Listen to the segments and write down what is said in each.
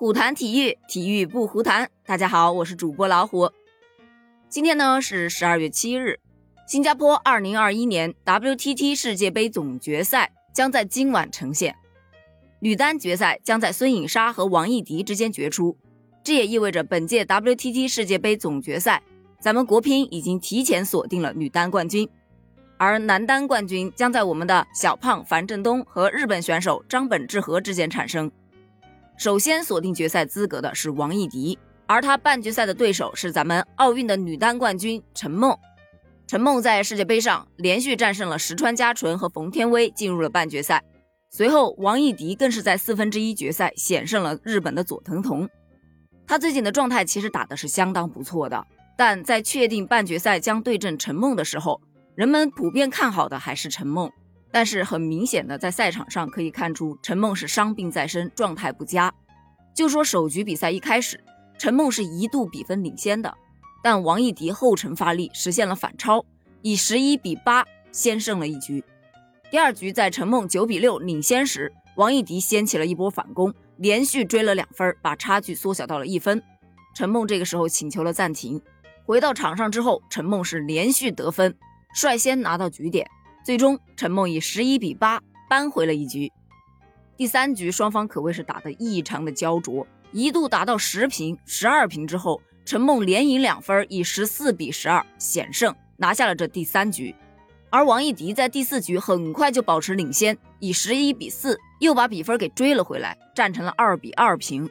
虎谈体育，体育不胡谈。大家好，我是主播老虎。今天呢是十二月七日，新加坡二零二一年 WTT 世界杯总决赛将在今晚呈现。女单决赛将在孙颖莎和王艺迪之间决出，这也意味着本届 WTT 世界杯总决赛，咱们国乒已经提前锁定了女单冠军，而男单冠军将在我们的小胖樊振东和日本选手张本智和之间产生。首先锁定决赛资格的是王艺迪，而她半决赛的对手是咱们奥运的女单冠军陈梦。陈梦在世界杯上连续战胜了石川佳纯和冯天薇，进入了半决赛。随后，王艺迪更是在四分之一决赛险胜了日本的佐藤瞳。她最近的状态其实打的是相当不错的，但在确定半决赛将对阵陈梦的时候，人们普遍看好的还是陈梦。但是很明显的，在赛场上可以看出，陈梦是伤病在身，状态不佳。就说首局比赛一开始，陈梦是一度比分领先的，但王艺迪后程发力，实现了反超，以十一比八先胜了一局。第二局在陈梦九比六领先时，王艺迪掀起了一波反攻，连续追了两分，把差距缩小到了一分。陈梦这个时候请求了暂停，回到场上之后，陈梦是连续得分，率先拿到局点。最终，陈梦以十一比八扳回了一局。第三局双方可谓是打得异常的焦灼，一度打到十平、十二平之后，陈梦连赢两分，以十四比十二险胜，拿下了这第三局。而王艺迪在第四局很快就保持领先，以十一比四又把比分给追了回来，战成了二比二平。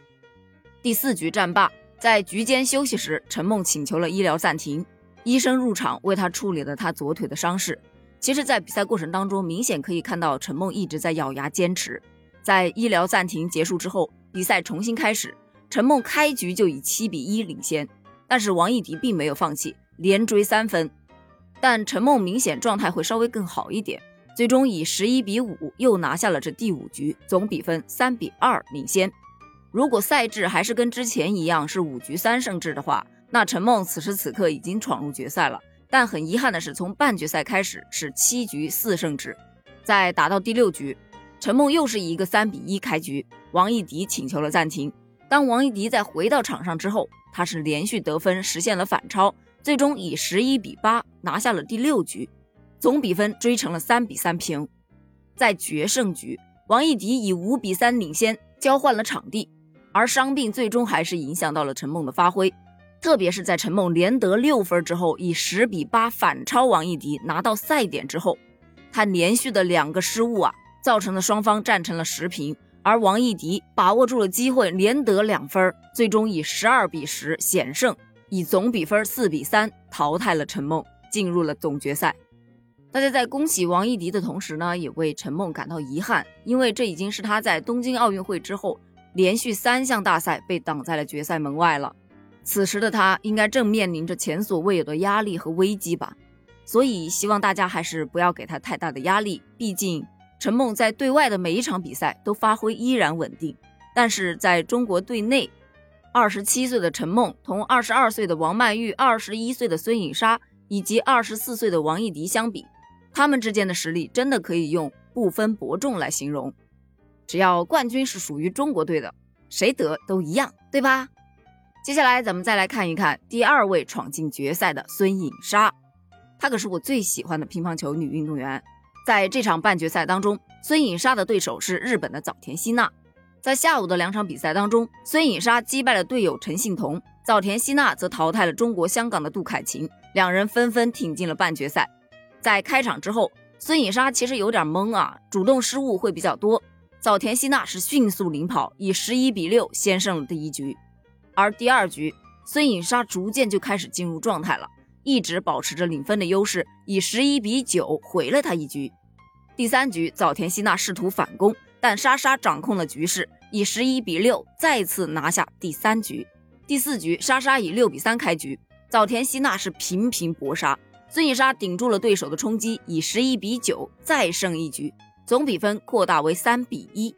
第四局战罢，在局间休息时，陈梦请求了医疗暂停，医生入场为他处理了他左腿的伤势。其实，在比赛过程当中，明显可以看到陈梦一直在咬牙坚持。在医疗暂停结束之后，比赛重新开始，陈梦开局就以七比一领先，但是王艺迪并没有放弃，连追三分。但陈梦明显状态会稍微更好一点，最终以十一比五又拿下了这第五局，总比分三比二领先。如果赛制还是跟之前一样是五局三胜制的话，那陈梦此时此刻已经闯入决赛了。但很遗憾的是，从半决赛开始是七局四胜制，在打到第六局，陈梦又是一个三比一开局，王艺迪请求了暂停。当王艺迪在回到场上之后，他是连续得分实现了反超，最终以十一比八拿下了第六局，总比分追成了三比三平。在决胜局，王艺迪以五比三领先，交换了场地，而伤病最终还是影响到了陈梦的发挥。特别是在陈梦连得六分之后，以十比八反超王艺迪拿到赛点之后，他连续的两个失误啊，造成了双方战成了十平，而王艺迪把握住了机会，连得两分，最终以十二比十险胜，以总比分四比三淘汰了陈梦，进入了总决赛。大家在恭喜王艺迪的同时呢，也为陈梦感到遗憾，因为这已经是他在东京奥运会之后连续三项大赛被挡在了决赛门外了。此时的他应该正面临着前所未有的压力和危机吧，所以希望大家还是不要给他太大的压力。毕竟陈梦在对外的每一场比赛都发挥依然稳定，但是在中国队内，二十七岁的陈梦同二十二岁的王曼玉、二十一岁的孙颖莎以及二十四岁的王艺迪相比，他们之间的实力真的可以用不分伯仲来形容。只要冠军是属于中国队的，谁得都一样，对吧？接下来咱们再来看一看第二位闯进决赛的孙颖莎，她可是我最喜欢的乒乓球女运动员。在这场半决赛当中，孙颖莎的对手是日本的早田希娜。在下午的两场比赛当中，孙颖莎击败了队友陈幸同，早田希娜则淘汰了中国香港的杜凯琴，两人纷纷挺进了半决赛。在开场之后，孙颖莎其实有点懵啊，主动失误会比较多，早田希娜是迅速领跑，以十一比六先胜了第一局。而第二局，孙颖莎逐渐就开始进入状态了，一直保持着领分的优势，以十一比九回了他一局。第三局，早田希娜试图反攻，但莎莎掌控了局势，以十一比六再次拿下第三局。第四局，莎莎以六比三开局，早田希娜是频频搏杀，孙颖莎顶住了对手的冲击，以十一比九再胜一局，总比分扩大为三比一。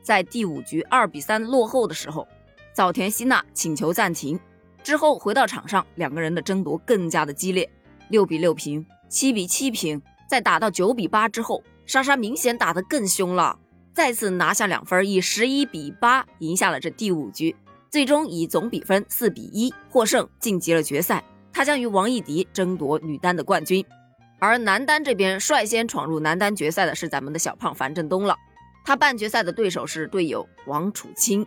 在第五局二比三落后的时候。早田希娜请求暂停之后回到场上，两个人的争夺更加的激烈，六比六平，七比七平。在打到九比八之后，莎莎明显打得更凶了，再次拿下两分，以十一比八赢下了这第五局，最终以总比分四比一获胜晋级了决赛。他将与王艺迪争夺女单的冠军。而男单这边率先闯入男单决赛的是咱们的小胖樊振东了，他半决赛的对手是队友王楚钦。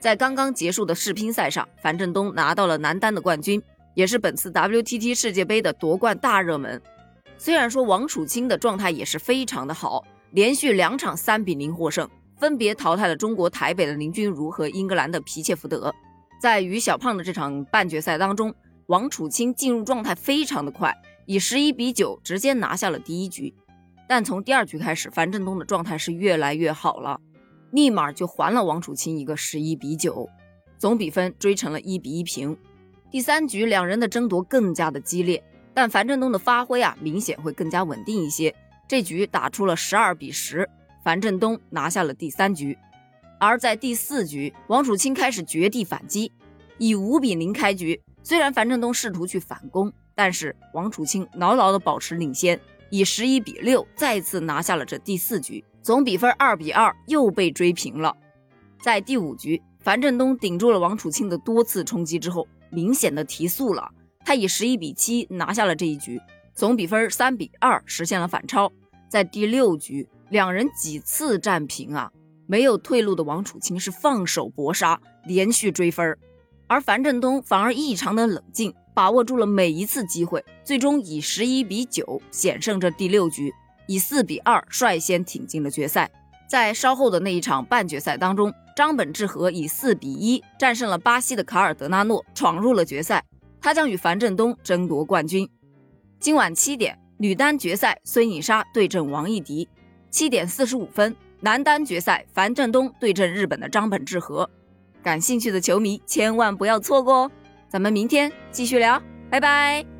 在刚刚结束的世乒赛上，樊振东拿到了男单的冠军，也是本次 WTT 世界杯的夺冠大热门。虽然说王楚钦的状态也是非常的好。连续两场三比零获胜，分别淘汰了中国台北的林君如和英格兰的皮切福德。在与小胖的这场半决赛当中，王楚钦进入状态非常的快，以十一比九直接拿下了第一局。但从第二局开始，樊振东的状态是越来越好了，立马就还了王楚钦一个十一比九，总比分追成了一比一平。第三局两人的争夺更加的激烈，但樊振东的发挥啊明显会更加稳定一些。这局打出了十二比十，樊振东拿下了第三局。而在第四局，王楚钦开始绝地反击，以五比零开局。虽然樊振东试图去反攻，但是王楚钦牢牢的保持领先，以十一比六再次拿下了这第四局。总比分二比二又被追平了。在第五局，樊振东顶住了王楚钦的多次冲击之后，明显的提速了，他以十一比七拿下了这一局。总比分三比二实现了反超，在第六局两人几次战平啊，没有退路的王楚钦是放手搏杀，连续追分而樊振东反而异常的冷静，把握住了每一次机会，最终以十一比九险胜这第六局，以四比二率先挺进了决赛。在稍后的那一场半决赛当中，张本智和以四比一战胜了巴西的卡尔德纳诺，闯入了决赛，他将与樊振东争夺冠军。今晚七点，女单决赛孙颖莎对阵王艺迪；七点四十五分，男单决赛樊振东对阵日本的张本智和。感兴趣的球迷千万不要错过哦！咱们明天继续聊，拜拜。